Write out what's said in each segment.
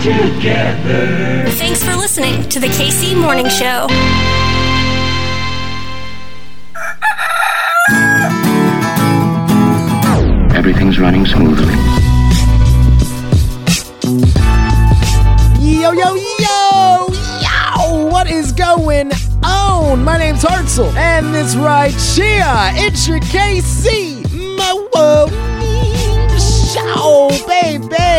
together. Thanks for listening to the KC Morning Show. Everything's running smoothly. Yo, yo, yo, yo! What is going on? My name's Hartzell, and this right here, it's your KC Morning Show,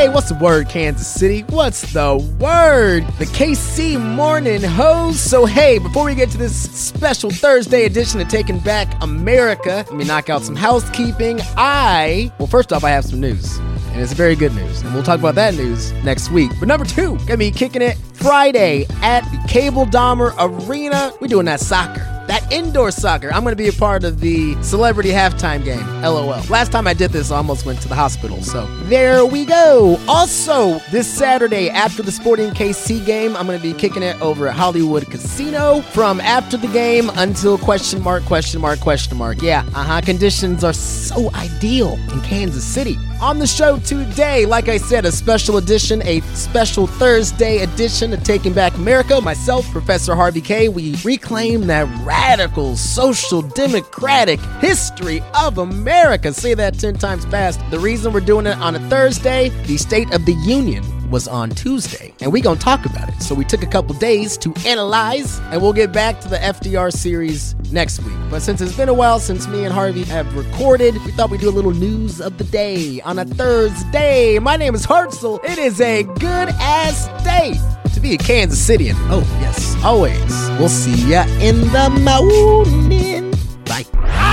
baby. What's the word, Kansas City? What's the word? The KC Morning Hose. So, hey, before we get to this special Thursday edition of Taking Back America, let me knock out some housekeeping. I, well, first off, I have some news and it's very good news. And we'll talk about that news next week. But number two, gonna be kicking it Friday at the Cable Dahmer Arena. We're doing that soccer. That indoor soccer. I'm going to be a part of the celebrity halftime game. LOL. Last time I did this, I almost went to the hospital. So there we go. Also, this Saturday after the Sporting KC game, I'm going to be kicking it over at Hollywood Casino from after the game until question mark, question mark, question mark. Yeah, uh huh. Conditions are so ideal in Kansas City. On the show today, like I said, a special edition, a special Thursday edition of Taking Back America. Myself, Professor Harvey Kaye. We reclaim that radical social democratic history of America. Say that 10 times fast. The reason we're doing it on a Thursday, the State of the Union was on Tuesday, and we're gonna talk about it. So we took a couple days to analyze, and we'll get back to the FDR series next week. But since it's been a while since me and Harvey have recorded, we thought we'd do a little news of the day on a Thursday. My name is Hartzell. It is a good ass day to be a Kansas Citian. Oh, yes, always. We'll see ya in the morning. Bye.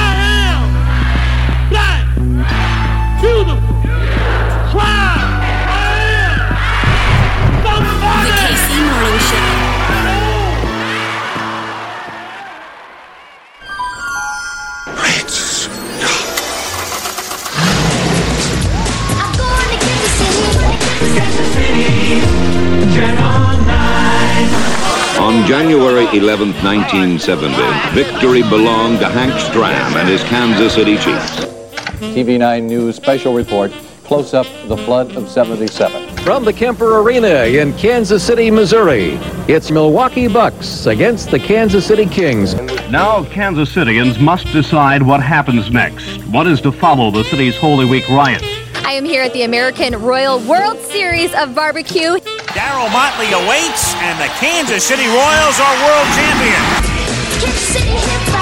11, 1970, victory belonged to Hank Stram and his Kansas City Chiefs. TV9 News special report, Close Up the Flood of 77. From the Kemper Arena in Kansas City, Missouri, it's Milwaukee Bucks against the Kansas City Kings. Now, Kansas Citians must decide what happens next. What is to follow the city's Holy Week riots? I am here at the American Royal World Series of Barbecue. Darryl Motley awaits, and the Kansas City Royals are world champions.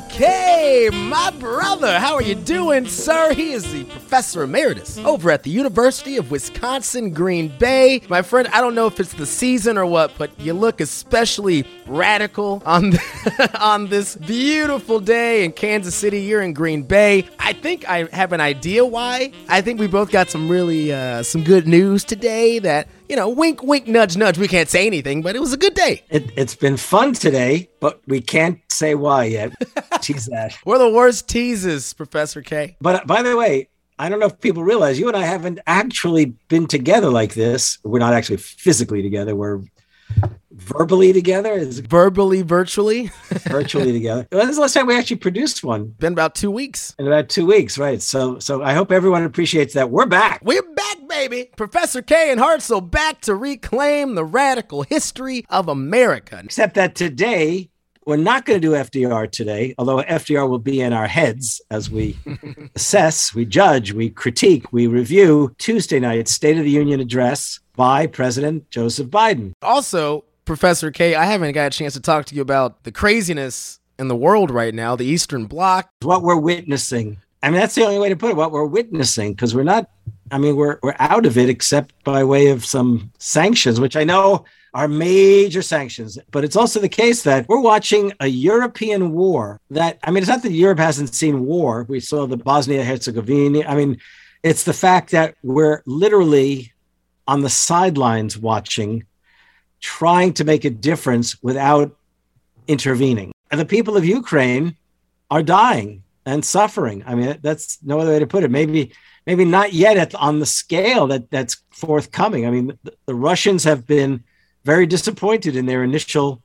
Kaye, my brother. How are you doing, sir? He is the professor emeritus over at the University of Wisconsin Green Bay. My friend, I don't know if it's the season or what, but you look especially radical on on this beautiful day in Kansas City. You're in Green Bay. I think I have an idea why. I think we both got some really uh, some good news today that you know, wink, wink, nudge, nudge. We can't say anything, but it was a good day. It, it's been fun today, but we can't say why yet. Tease that. We're the worst teases, Professor Kaye. But uh, by the way, I don't know if people realize you and I haven't actually been together like this. We're not actually physically together. We're verbally together. Is Verbally, virtually. virtually together. When was the last time we actually produced one? Been about two weeks. In about two weeks, right? So, so I hope everyone appreciates that. We're back. We're back, baby. Professor Kaye and Hartzell back to reclaim the radical history of America. Except that today we're not going to do FDR today, although FDR will be in our heads as we assess, we judge, we critique, we review Tuesday night State of the Union address by President Joseph Biden. Also, Professor Kaye, I haven't got a chance to talk to you about the craziness in the world right now, the Eastern Bloc. What we're witnessing. I mean, that's the only way to put it. What we're witnessing, because we're not. I mean, we're we're out of it except by way of some sanctions, which I know are major sanctions. But it's also the case that we're watching a European war. That I mean, it's not that Europe hasn't seen war. We saw the Bosnia Herzegovina. I mean, it's the fact that we're literally on the sidelines watching, trying to make a difference without intervening. And the people of Ukraine are dying and suffering. I mean, that's no other way to put it. Maybe, maybe not yet at, on the scale that that's forthcoming. I mean, the, the Russians have been very disappointed in their initial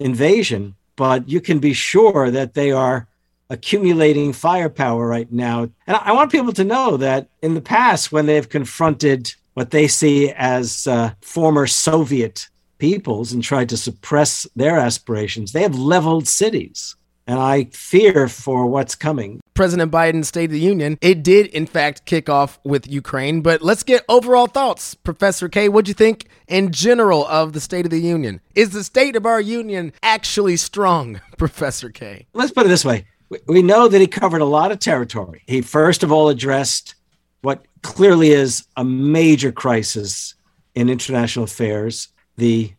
invasion, but you can be sure that they are accumulating firepower right now. And I want people to know that in the past, when they've confronted what they see as uh, former Soviet peoples and tried to suppress their aspirations, they have leveled cities. And I fear for what's coming. President Biden's State of the Union, it did in fact kick off with Ukraine. But let's get overall thoughts. Professor Kaye, what'd you think in general of the State of the Union? Is the state of our union actually strong, Professor Kaye? Let's put it this way. We- We know that he covered a lot of territory. He first of all addressed what clearly is a major crisis in international affairs the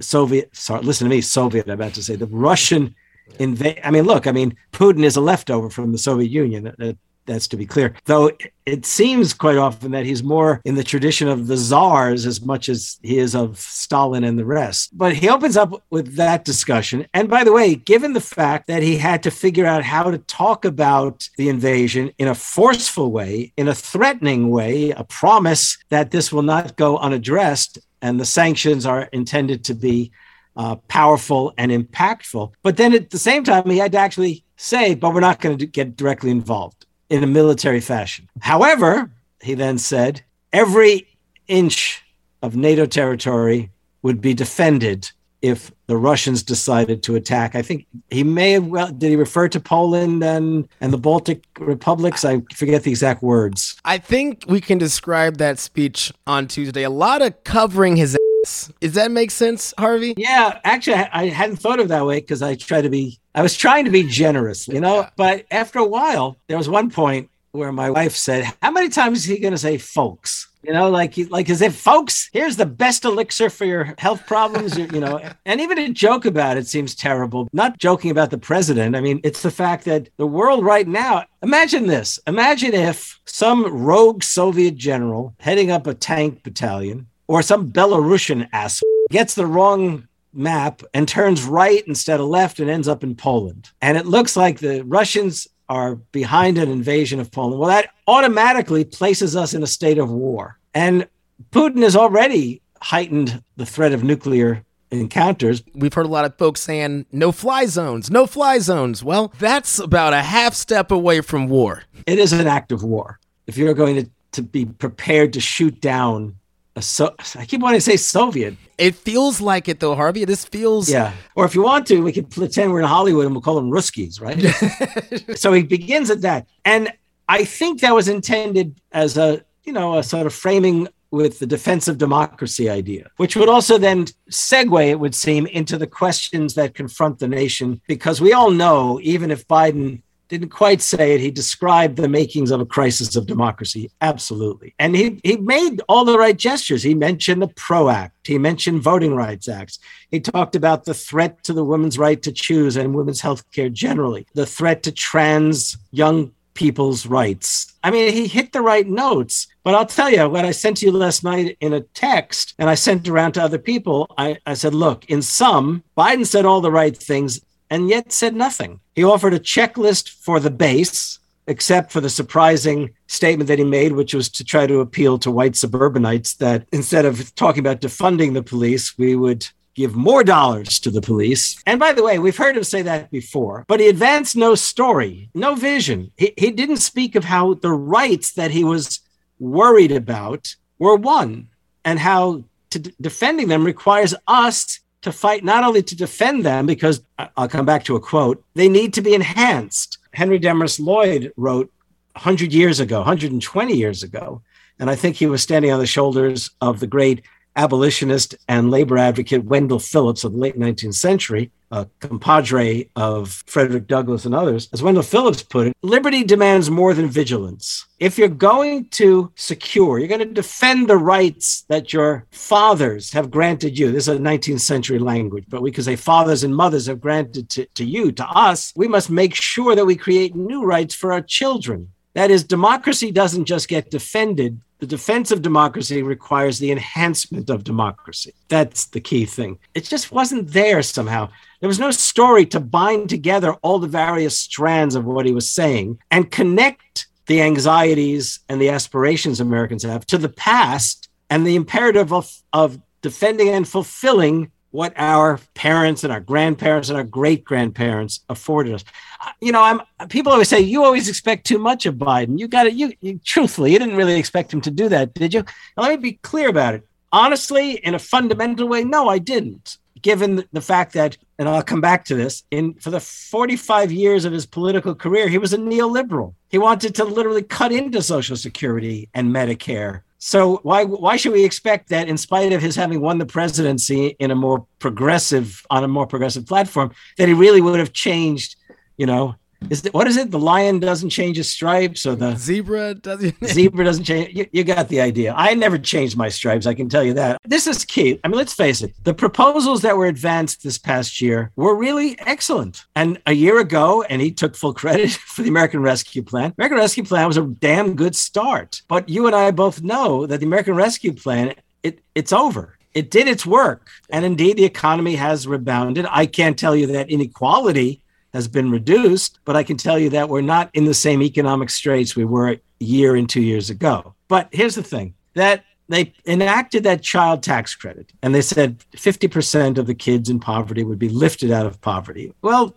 Soviet, sorry, listen to me, Soviet, I'm about to say, the Russian invasion. I mean, look, I mean, Putin is a leftover from the Soviet Union. Uh, that's to be clear. Though it seems quite often that he's more in the tradition of the czars as much as he is of Stalin and the rest. But he opens up with that discussion. And by the way, given the fact that he had to figure out how to talk about the invasion in a forceful way, in a threatening way, a promise that this will not go unaddressed and the sanctions are intended to be uh, powerful and impactful. But then at the same time, he had to actually say, but we're not going to get directly involved in a military fashion. However, he then said, every inch of NATO territory would be defended if the Russians decided to attack. I think he may have well did he refer to Poland and and the Baltic republics? I forget the exact words. I think we can describe that speech on Tuesday. A lot of covering his ass. Does that make sense, Harvey? Yeah, actually, I hadn't thought of that way because I try to be, I was trying to be generous, you know. But after a while, there was one point where my wife said, "How many times is he going to say, folks?" You know, like like as if, folks, here's the best elixir for your health problems. You, you know, and even a joke about it seems terrible. Not joking about the president. I mean, it's the fact that the world right now. Imagine this. Imagine if some rogue Soviet general heading up a tank battalion or some Belarusian ass gets the wrong map and turns right instead of left and ends up in Poland. And it looks like the Russians are behind an invasion of Poland. Well, that automatically places us in a state of war. And Putin has already heightened the threat of nuclear encounters. We've heard a lot of folks saying no fly zones, no fly zones. Well, that's about a half step away from war. It is an act of war. If you're going to, to be prepared to shoot down so I keep wanting to say Soviet. It feels like it though, Harvey. This feels Yeah. Or if you want to, we could pretend we're in Hollywood and we'll call them Ruskies, right? so he begins at that. And I think that was intended as a, you know, a sort of framing with the defense of democracy idea, which would also then segue, it would seem, into the questions that confront the nation. Because we all know, even if Biden didn't quite say it, he described the makings of a crisis of democracy. Absolutely. And he, he made all the right gestures. He mentioned the PRO Act, he mentioned Voting Rights Acts. He talked about the threat to the women's right to choose and women's health care generally, the threat to trans young people's rights. I mean, he hit the right notes. But I'll tell you what I sent to you last night in a text, and I sent around to other people. I, I said, look, in some, Biden said all the right things and yet said nothing. He offered a checklist for the base, except for the surprising statement that he made, which was to try to appeal to white suburbanites that instead of talking about defunding the police, we would give more dollars to the police. And by the way, we've heard him say that before, but he advanced no story, no vision. He, he didn't speak of how the rights that he was worried about were won and how to defending them requires us to fight not only to defend them, because I- I'll come back to a quote, they need to be enhanced. Henry Demarest Lloyd wrote 100 years ago, 120 years ago, and I think he was standing on the shoulders of the great abolitionist and labor advocate Wendell Phillips of the late 19th century, a compadre of Frederick Douglass and others. As Wendell Phillips put it, liberty demands more than vigilance. If you're going to secure, you're going to defend the rights that your fathers have granted you. This is a 19th century language, but we could say fathers and mothers have granted to, to you, to us. We must make sure that we create new rights for our children. That is, democracy doesn't just get defended. The defense of democracy requires the enhancement of democracy. That's the key thing. It just wasn't there somehow. There was no story to bind together all the various strands of what he was saying and connect the anxieties and the aspirations Americans have to the past and the imperative of, of defending and fulfilling what our parents and our grandparents and our great grandparents afforded us. Uh, You know, I'm people always say you always expect too much of Biden. You got it. You, you truthfully, you didn't really expect him to do that, did you? Now, let me be clear about it. Honestly, in a fundamental way, no, I didn't. Given the fact that, and I'll come back to this, in for the 45 years of his political career, he was a neoliberal. He wanted to literally cut into Social Security and Medicare. So why why should we expect that, in spite of his having won the presidency in a more progressive on a more progressive platform, that he really would have changed? You know, is it, what is it? The lion doesn't change his stripes, or the Zebra doesn't. zebra doesn't change. You, you got the idea. I never changed my stripes. I can tell you that. This is key. I mean, let's face it. The proposals that were advanced this past year were really excellent. And a year ago, and he took full credit for the American Rescue Plan. American Rescue Plan was a damn good start. But you and I both know that the American Rescue Plan, it it's over. It did its work. And indeed, the economy has rebounded. I can't tell you that inequality has been reduced, but I can tell you that we're not in the same economic straits we were a year and two years ago. But here's the thing that they enacted that child tax credit and they said 50% of the kids in poverty would be lifted out of poverty. Well,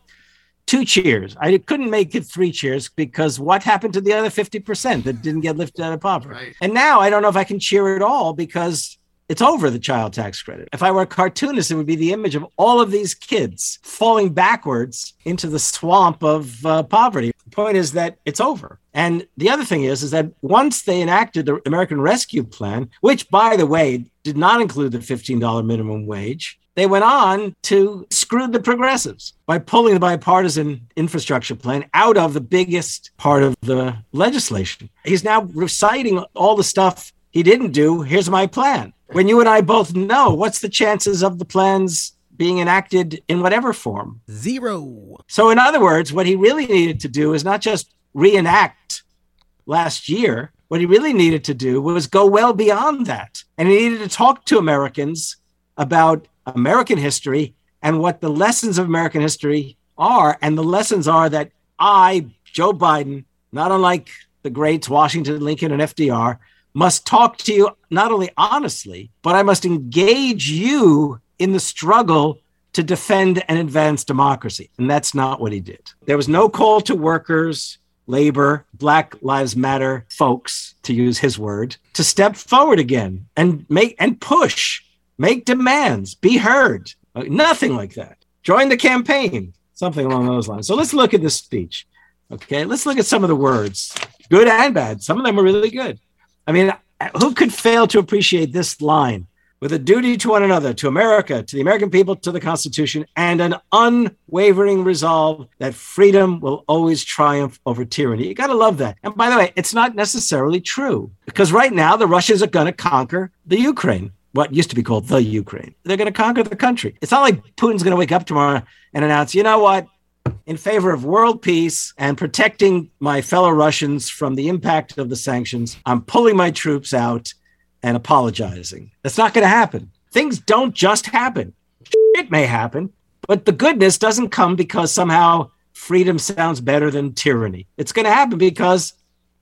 two cheers. I couldn't make it three cheers because what happened to the other 50% that didn't get lifted out of poverty? And now I don't know if I can cheer at all because it's over the child tax credit. If I were a cartoonist, it would be the image of all of these kids falling backwards into the swamp of uh, poverty. The point is that it's over. And the other thing is, is that once they enacted the American Rescue Plan, which, by the way, did not include the $15 minimum wage, they went on to screw the progressives by pulling the bipartisan infrastructure plan out of the biggest part of the legislation. He's now reciting all the stuff he didn't do. Here's my plan. When you and I both know what's the chances of the plans being enacted in whatever form? Zero. So, in other words, what he really needed to do is not just reenact last year. What he really needed to do was go well beyond that. And he needed to talk to Americans about American history and what the lessons of American history are. And the lessons are that I, Joe Biden, not unlike the greats Washington, Lincoln, and FDR, must talk to you not only honestly, but I must engage you in the struggle to defend and advance democracy. And that's not what he did. There was no call to workers, labor, Black Lives Matter folks, to use his word, to step forward again and make and push, make demands, be heard. Nothing like that. Join the campaign, something along those lines. So let's look at this speech. Okay, let's look at some of the words, good and bad. Some of them are really good. I mean, who could fail to appreciate this line? With a duty to one another, to America, to the American people, to the Constitution, and an unwavering resolve that freedom will always triumph over tyranny. You got to love that. And by the way, it's not necessarily true because right now the Russians are going to conquer the Ukraine, what used to be called the Ukraine. They're going to conquer the country. It's not like Putin's going to wake up tomorrow and announce, you know what? In favor of world peace and protecting my fellow Russians from the impact of the sanctions, I'm pulling my troops out and apologizing. That's not going to happen. Things don't just happen. It may happen, but the goodness doesn't come because somehow freedom sounds better than tyranny. It's going to happen because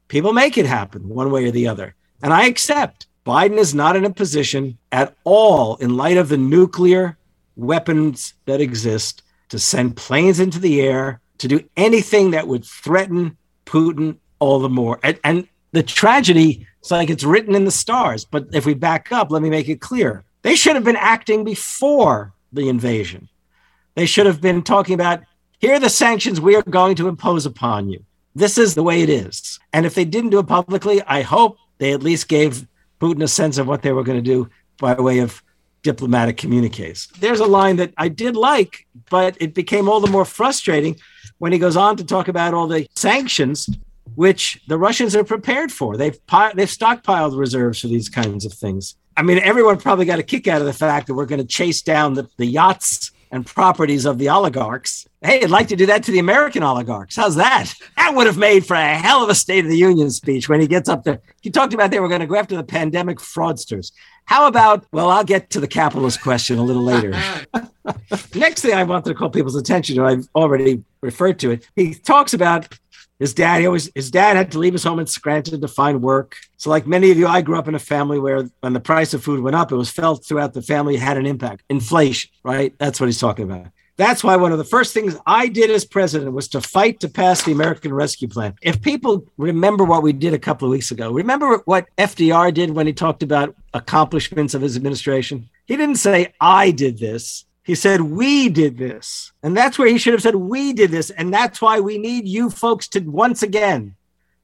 people make it happen one way or the other. And I accept Biden is not in a position at all, in light of the nuclear weapons that exist, to send planes into the air, to do anything that would threaten Putin all the more. And, and the tragedy, it's like it's written in the stars. But if we back up, let me make it clear. They should have been acting before the invasion. They should have been talking about here are the sanctions we are going to impose upon you. This is the way it is. And if they didn't do it publicly, I hope they at least gave Putin a sense of what they were going to do by way of diplomatic communiques. There's a line that I did like, but it became all the more frustrating when he goes on to talk about all the sanctions which the Russians are prepared for. They've they've stockpiled reserves for these kinds of things. I mean, everyone probably got a kick out of the fact that we're going to chase down the, the yachts and properties of the oligarchs. Hey, I'd like to do that to the American oligarchs. How's that? That would have made for a hell of a State of the Union speech when he gets up there. He talked about they were going to go after the pandemic fraudsters. How about, well, I'll get to the capitalist question a little later. Next thing I wanted to call people's attention to, I've already referred to it. He talks about His dad, he always his dad had to leave his home in Scranton to find work. So, like many of you, I grew up in a family where when the price of food went up, it was felt throughout the family, it had an impact. Inflation, right? That's what he's talking about. That's why one of the first things I did as president was to fight to pass the American Rescue Plan. If people remember what we did a couple of weeks ago, remember what FDR did when he talked about accomplishments of his administration? He didn't say, I did this. He said, We did this. And that's where he should have said, We did this. And that's why we need you folks to once again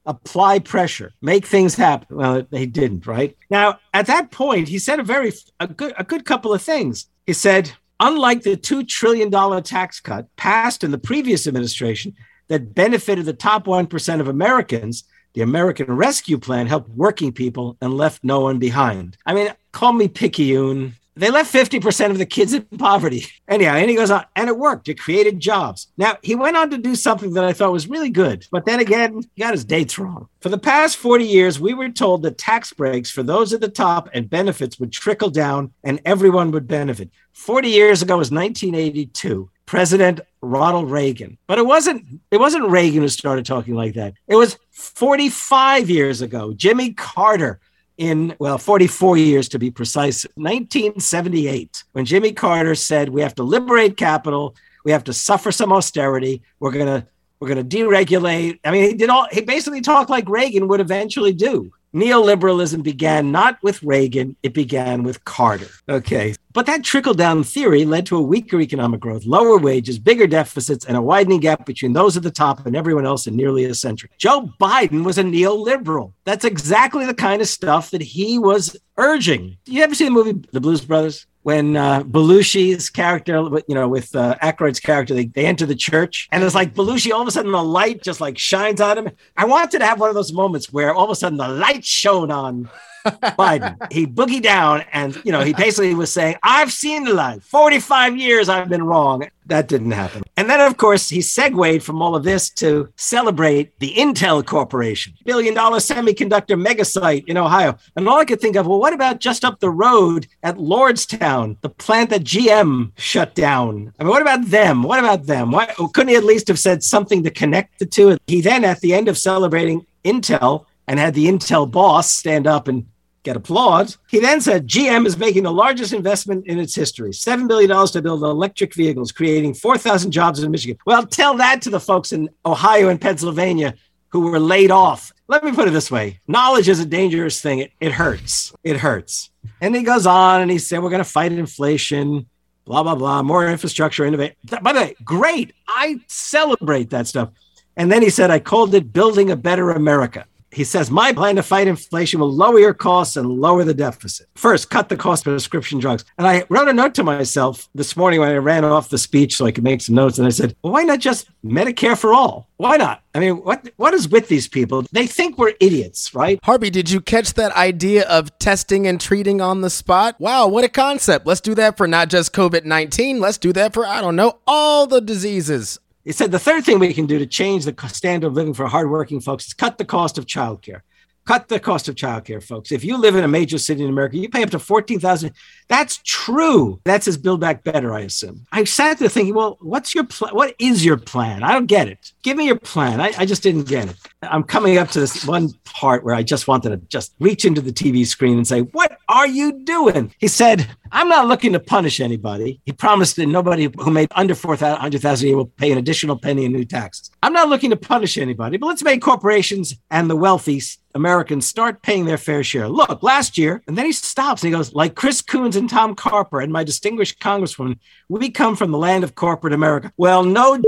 apply pressure, make things happen. Well, they didn't, right? Now, at that point, he said a very a good a good couple of things. He said, unlike the $2 trillion tax cut passed in the previous administration that benefited the top 1% of Americans, the American Rescue Plan helped working people and left no one behind. I mean, call me picayune. They left 50% of the kids in poverty. Anyhow, and he goes on, and it worked. It created jobs. Now, he went on to do something that I thought was really good, but then again, he got his dates wrong. For the past 40 years, we were told that tax breaks for those at the top and benefits would trickle down and everyone would benefit. 40 years ago was 1982. President Ronald Reagan. But it wasn't it wasn't Reagan who started talking like that. It was 45 years ago. Jimmy Carter in well 44 years to be precise 1978 when jimmy carter said we have to liberate capital. We have to suffer some austerity. We're going to we're going to deregulate. I mean he did all he basically talked like reagan would eventually do neoliberalism began not with reagan it began with carter. Okay. But that trickle down theory led to a weaker economic growth lower wages bigger deficits and a widening gap between those at the top and everyone else in nearly a century. Joe biden was a neoliberal. That's exactly the kind of stuff that he was urging. You ever see the movie the blues brothers when uh, Belushi's character, you know, with uh, character, they, they enter the church and it's like Belushi, all of a sudden the light just like shines on him. I wanted to have one of those moments where all of a sudden the light shone on Biden. He boogie down and, you know, he basically was saying, I've seen the light. 45 years I've been wrong. That didn't happen. And then, of course, he segued from all of this to celebrate the Intel Corporation, billion dollar semiconductor megasite in Ohio. And all I could think of, well, what about just up the road at Lordstown, the plant that GM shut down? I mean, what about them? What about them? Why oh, couldn't he at least have said something to connect the two? He then, at the end of celebrating Intel, and had the Intel boss stand up and get applause. He then said GM is making the largest investment in its history $7 billion to build electric vehicles, creating 4,000 jobs in Michigan. Well, tell that to the folks in Ohio and Pennsylvania who were laid off. Let me put it this way knowledge is a dangerous thing. It, it hurts. It hurts. And he goes on and he said, We're going to fight inflation, blah, blah, blah, more infrastructure, innovate. By the way, great. I celebrate that stuff. And then he said, I called it Building a Better America he says, My plan to fight inflation will lower your costs and lower the deficit. First, cut the cost of prescription drugs. And I wrote a note to myself this morning when I ran off the speech so I could make some notes. And I said, well, Why not just Medicare for all? Why not? I mean, what what is with these people? They think we're idiots, right? Harvey, did you catch that idea of testing and treating on the spot? Wow, what a concept. Let's do that for not just COVID 19. Let's do that for, I don't know, all the diseases. He said the third thing we can do to change the standard of living for hardworking folks is cut the cost of childcare. Cut the cost of childcare, folks. If you live in a major city in America, you pay up to fourteen thousand. That's true. That's his Build Back Better, I assume. I sat there thinking, well, what's your plan? What is your plan? I don't get it. Give me your plan. I, I just didn't get it. I'm coming up to this one part where I just wanted to just reach into the TV screen and say, "What are you doing?" He said, "I'm not looking to punish anybody." He promised that nobody who made under four hundred thousand a year will pay an additional penny in new taxes. I'm not looking to punish anybody, but let's make corporations and the wealthy Americans start paying their fair share. Look, last year, and then he stops and he goes, like Chris Coons and Tom Carper and my distinguished congresswoman, we come from the land of corporate America. Well, no.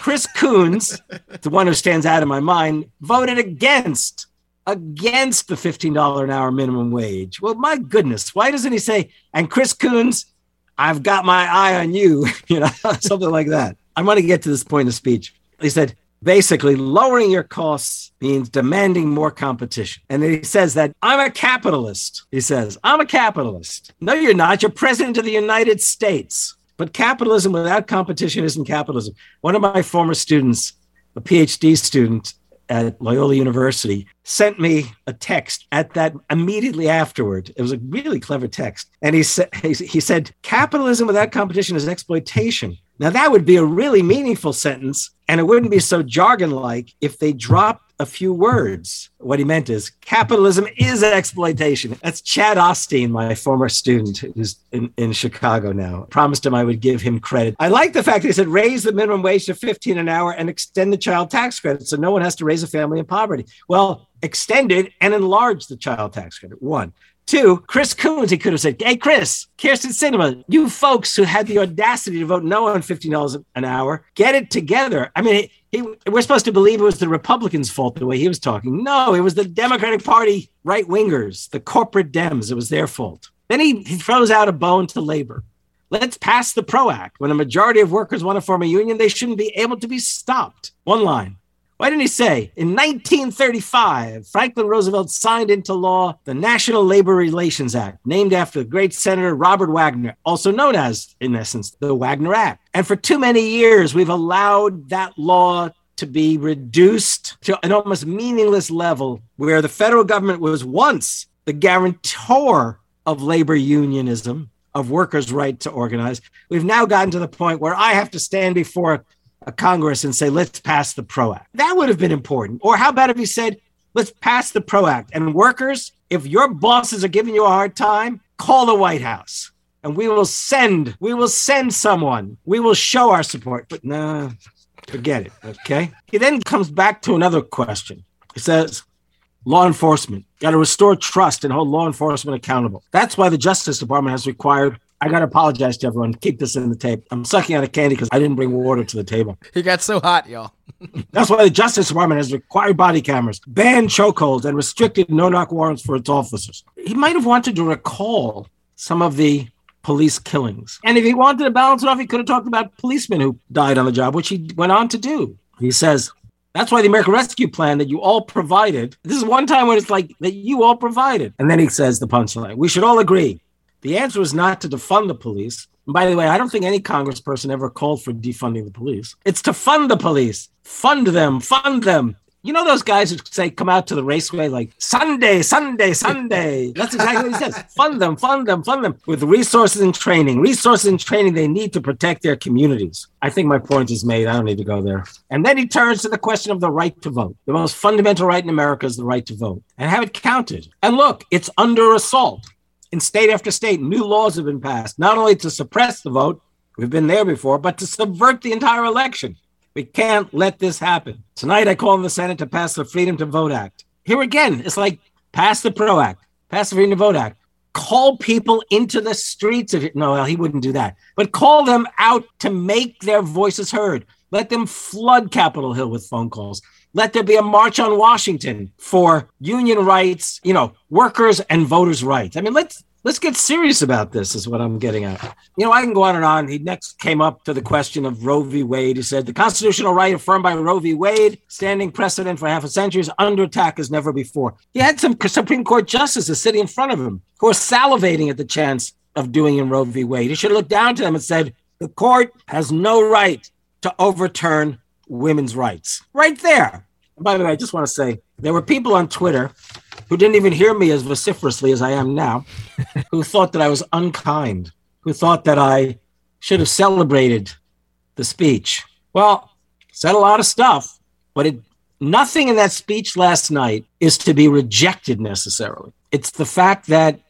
Chris Coons, the one who stands out in my mind, voted against against the $15 an hour minimum wage. Well, my goodness, why doesn't he say, and Chris Coons, I've got my eye on you, you know, something like that. I'm going to get to this point in the speech. He said, basically lowering your costs means demanding more competition. And he says that I'm a capitalist. He says, I'm a capitalist. No, you're not. You're president of the United States. But capitalism without competition isn't capitalism. One of my former students, a PhD student at Loyola University, sent me a text at that immediately afterward. It was a really clever text. And he said, he said, capitalism without competition is exploitation. Now, that would be a really meaningful sentence, and it wouldn't be so jargon like if they dropped a few words. What he meant is capitalism is exploitation. That's Chad Osteen, my former student who's in, in Chicago now. Promised him I would give him credit. I like the fact that he said raise the minimum wage to 15 an hour and extend the child tax credit so no one has to raise a family in poverty. Well, extend it and enlarge the child tax credit. One. Two, Chris Coons, he could have said, Hey, Chris, Kyrsten Sinema, you folks who had the audacity to vote no on $15 an hour, get it together. I mean, he, we're supposed to believe it was the Republicans' fault the way he was talking. No, it was the Democratic Party right wingers, the corporate Dems. It was their fault. Then he, he throws out a bone to labor. Let's pass the PRO Act. When a majority of workers want to form a union, they shouldn't be able to be stopped. One line. Why didn't he say in 1935, Franklin Roosevelt signed into law the National Labor Relations Act, named after the great Senator Robert Wagner, also known as, in essence, the Wagner Act. And for too many years, we've allowed that law to be reduced to an almost meaningless level where the federal government was once the guarantor of labor unionism, of workers' right to organize. We've now gotten to the point where I have to stand before a Congress and say, let's pass the PRO Act. That would have been important. Or how about if he said, let's pass the PRO Act and workers, if your bosses are giving you a hard time, call the White House and we will send, we will send someone. We will show our support. But no, forget it. Okay. He then comes back to another question. He says, law enforcement got to restore trust and hold law enforcement accountable. That's why the Justice Department has required I got to apologize to everyone. Keep this in the tape. I'm sucking on a candy because I didn't bring water to the table. He got so hot, y'all. That's why the Justice Department has required body cameras, banned chokeholds, and restricted no knock warrants for its officers. He might have wanted to recall some of the police killings. And if he wanted to balance it off, he could have talked about policemen who died on the job, which he went on to do. He says, that's why the American Rescue Plan that you all provided, this is one time when it's like that you all provided. And then he says the punchline we should all agree the answer is not to defund the police. And by the way, I don't think any congressperson ever called for defunding the police. It's to fund the police, fund them, fund them. You know those guys who say, come out to the raceway like Sunday, Sunday, Sunday. That's exactly what he says. Fund them, fund them, fund them with resources and training. Resources and training they need to protect their communities. I think my point is made. I don't need to go there. And then he turns to the question of the right to vote. The most fundamental right in America is the right to vote and have it counted. And look, it's under assault in state after state, new laws have been passed, not only to suppress the vote, we've been there before, but to subvert the entire election. We can't let this happen. Tonight, I call on the Senate to pass the Freedom to Vote Act. Here again, it's like pass the PRO Act, pass the Freedom to Vote Act, call people into the streets of it. No, well, he wouldn't do that, but call them out to make their voices heard. Let them flood Capitol Hill with phone calls. Let there be a march on Washington for union rights, you know, workers and voters' rights. I mean, let's let's get serious about this, is what I'm getting at. You know, I can go on and on. He next came up to the question of Roe v. Wade. He said the constitutional right affirmed by Roe v. Wade, standing precedent for half a century, is under attack as never before. He had some Supreme Court justices sitting in front of him who are salivating at the chance of doing in Roe v. Wade. He should have looked down to them and said, the court has no right to overturn women's rights. Right there. And by the way, I just want to say there were people on Twitter who didn't even hear me as vociferously as I am now, who thought that I was unkind, who thought that I should have celebrated the speech. Well, said a lot of stuff, but it nothing in that speech last night is to be rejected necessarily. It's the fact that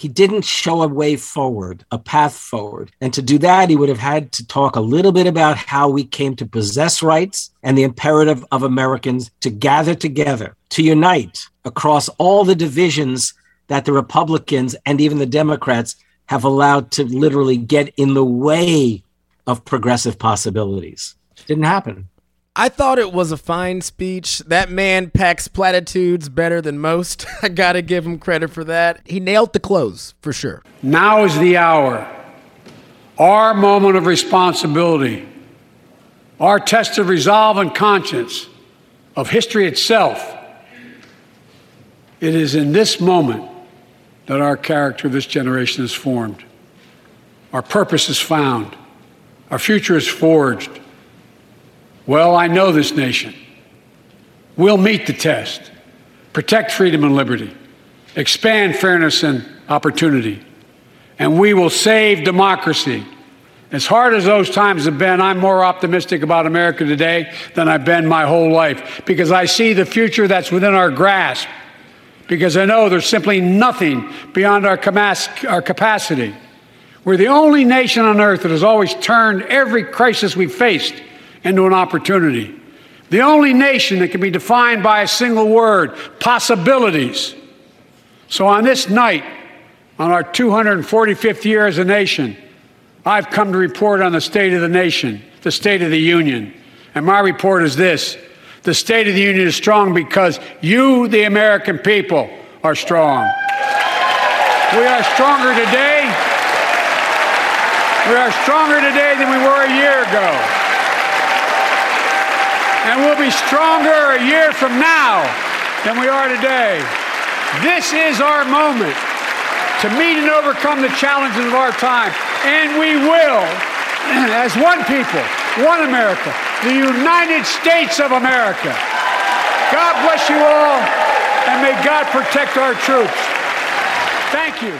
he didn't show a way forward, a path forward. And to do that, he would have had to talk a little bit about how we came to possess rights and the imperative of Americans to gather together, to unite across all the divisions that the Republicans and even the Democrats have allowed to literally get in the way of progressive possibilities. Didn't happen. I thought it was a fine speech. That man packs platitudes better than most. I got to give him credit for that. He nailed the close, for sure. Now is the hour, our moment of responsibility, our test of resolve and conscience, of history itself. It is in this moment that our character of this generation is formed. Our purpose is found. Our future is forged. Well, I know this nation. We'll meet the test, protect freedom and liberty, expand fairness and opportunity, and we will save democracy As hard as those times have been, I'm more optimistic about America today than I've been my whole life because I see the future that's within our grasp. Because I know there's simply nothing beyond our, our capacity. We're the only nation on earth that has always turned every crisis we've faced into an opportunity. The only nation that can be defined by a single word possibilities. So on this night, on our 245th year as a nation, I've come to report on the state of the nation, the state of the union. And my report is this the state of the union is strong because you, the American people, are strong. We are stronger today. We are stronger today than we were a year ago. And we'll be stronger a year from now than we are today. This is our moment to meet and overcome the challenges of our time. And we will, as one people, one America, the United States of America. God bless you all, and may God protect our troops. Thank you.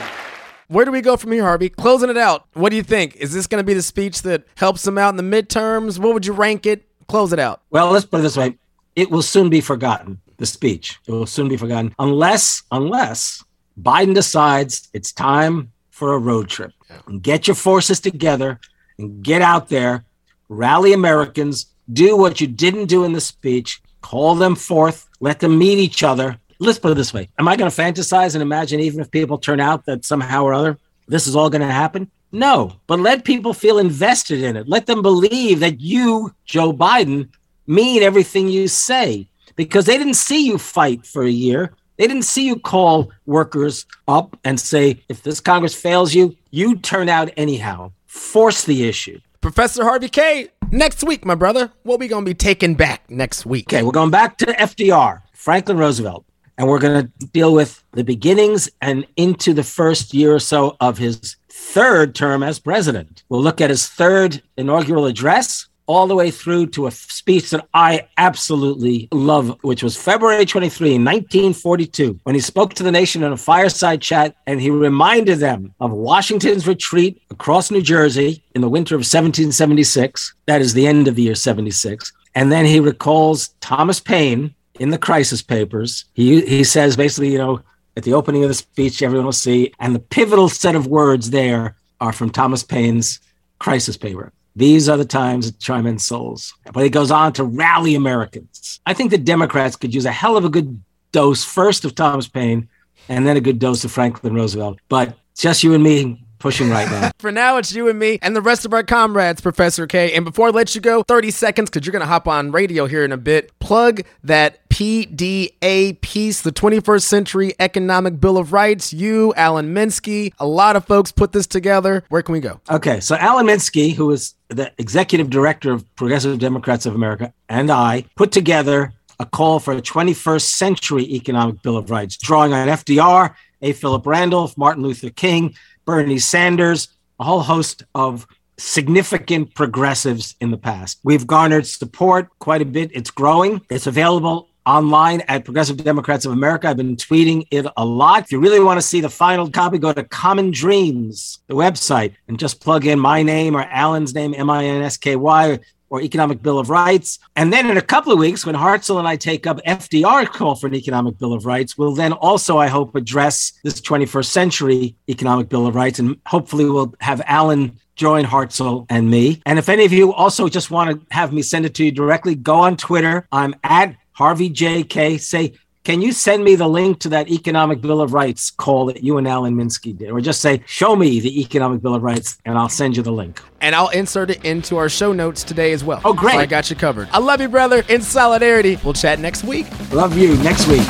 Where do we go from here, Harvey? Closing it out. What do you think? Is this going to be the speech that helps them out in the midterms? What would you rank it? Close it out. Well, let's put it this way: it will soon be forgotten. The speech it will soon be forgotten, unless unless Biden decides it's time for a road trip. And get your forces together and get out there, rally Americans, do what you didn't do in the speech, call them forth, let them meet each other. Let's put it this way Am I going to fantasize and imagine, even if people turn out that somehow or other this is all going to happen? No, but let people feel invested in it. Let them believe that you, Joe Biden, mean everything you say because they didn't see you fight for a year. They didn't see you call workers up and say, if this Congress fails you, you turn out anyhow. Force the issue. Professor Harvey Kaye, next week, my brother, what we going to be taking back next week? Okay, we're going back to FDR, Franklin Roosevelt, and we're going to deal with the beginnings and into the first year or so of his third term as president. We'll look at his third inaugural address all the way through to a speech that I absolutely love, which was February 23, 1942, when he spoke to the nation in a fireside chat and he reminded them of Washington's retreat across New Jersey in the winter of 1776. That is the end of the year 76. And then he recalls Thomas Paine in the crisis papers. He, he says basically, you know, at the opening of the speech, everyone will see, and the pivotal set of words there are from Thomas Paine's crisis paper. These are the times that try men's souls. But he goes on to rally Americans. I think the Democrats could use a hell of a good dose first of Thomas Paine and then a good dose of Franklin Roosevelt. But just you and me pushing right now. For now, it's you and me and the rest of our comrades, Professor Kaye. And before I let you go, 30 seconds, because you're going to hop on radio here in a bit. Plug that PDA piece, the 21st Century Economic Bill of Rights. You, Alan Minsky, a lot of folks put this together. Where can we go? Okay, so Alan Minsky, who is the executive director of Progressive Democrats of America, and I put together a call for a 21st Century Economic Bill of Rights, drawing on FDR, A. Philip Randolph, Martin Luther King, Bernie Sanders, a whole host of significant progressives in the past. We've garnered support quite a bit. It's growing. It's available online at Progressive Democrats of America. I've been tweeting it a lot. If you really want to see the final copy, go to Common Dreams, the website, and just plug in my name or Alan's name, M I N S K Y, or Economic Bill of Rights. And then in a couple of weeks, when Hartzell and I take up FDR call for an Economic Bill of Rights, we'll then also, I hope, address this 21st century Economic Bill of Rights. And hopefully we'll have Alan join Hartzell and me. And if any of you also just want to have me send it to you directly, go on Twitter. I'm at Harvey J Kaye. Say, can you send me the link to that Economic Bill of Rights call that you and Alan Minsky did? Or just say, show me the Economic Bill of Rights, and I'll send you the link. And I'll insert it into our show notes today as well. Oh, great. So I got you covered. I love you, brother. In solidarity. We'll chat next week. Love you. Next week.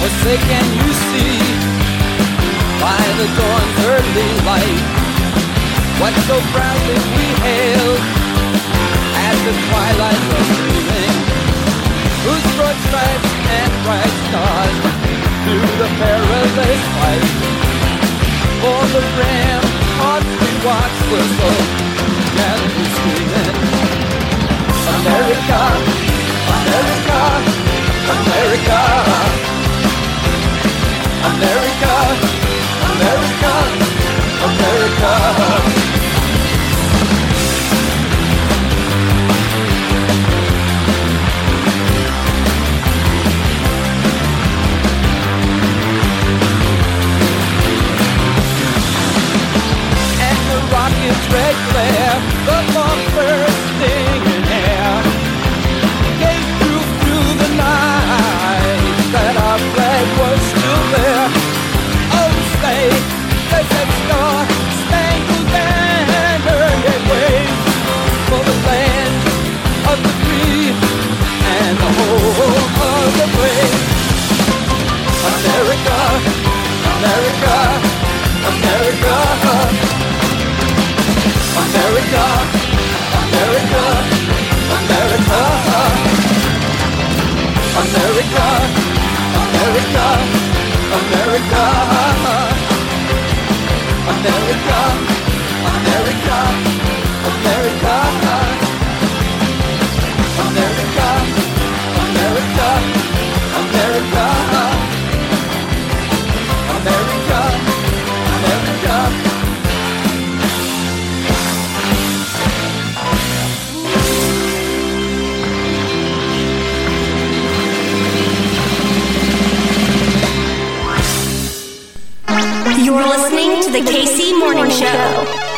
What say can you see by the dawn's early light? What so proudly we hailed as the twilight bright stars through the perilous fight? For the ramparts we watch were so gallantly screaming. America, America, America. America, America, America. Morning Show.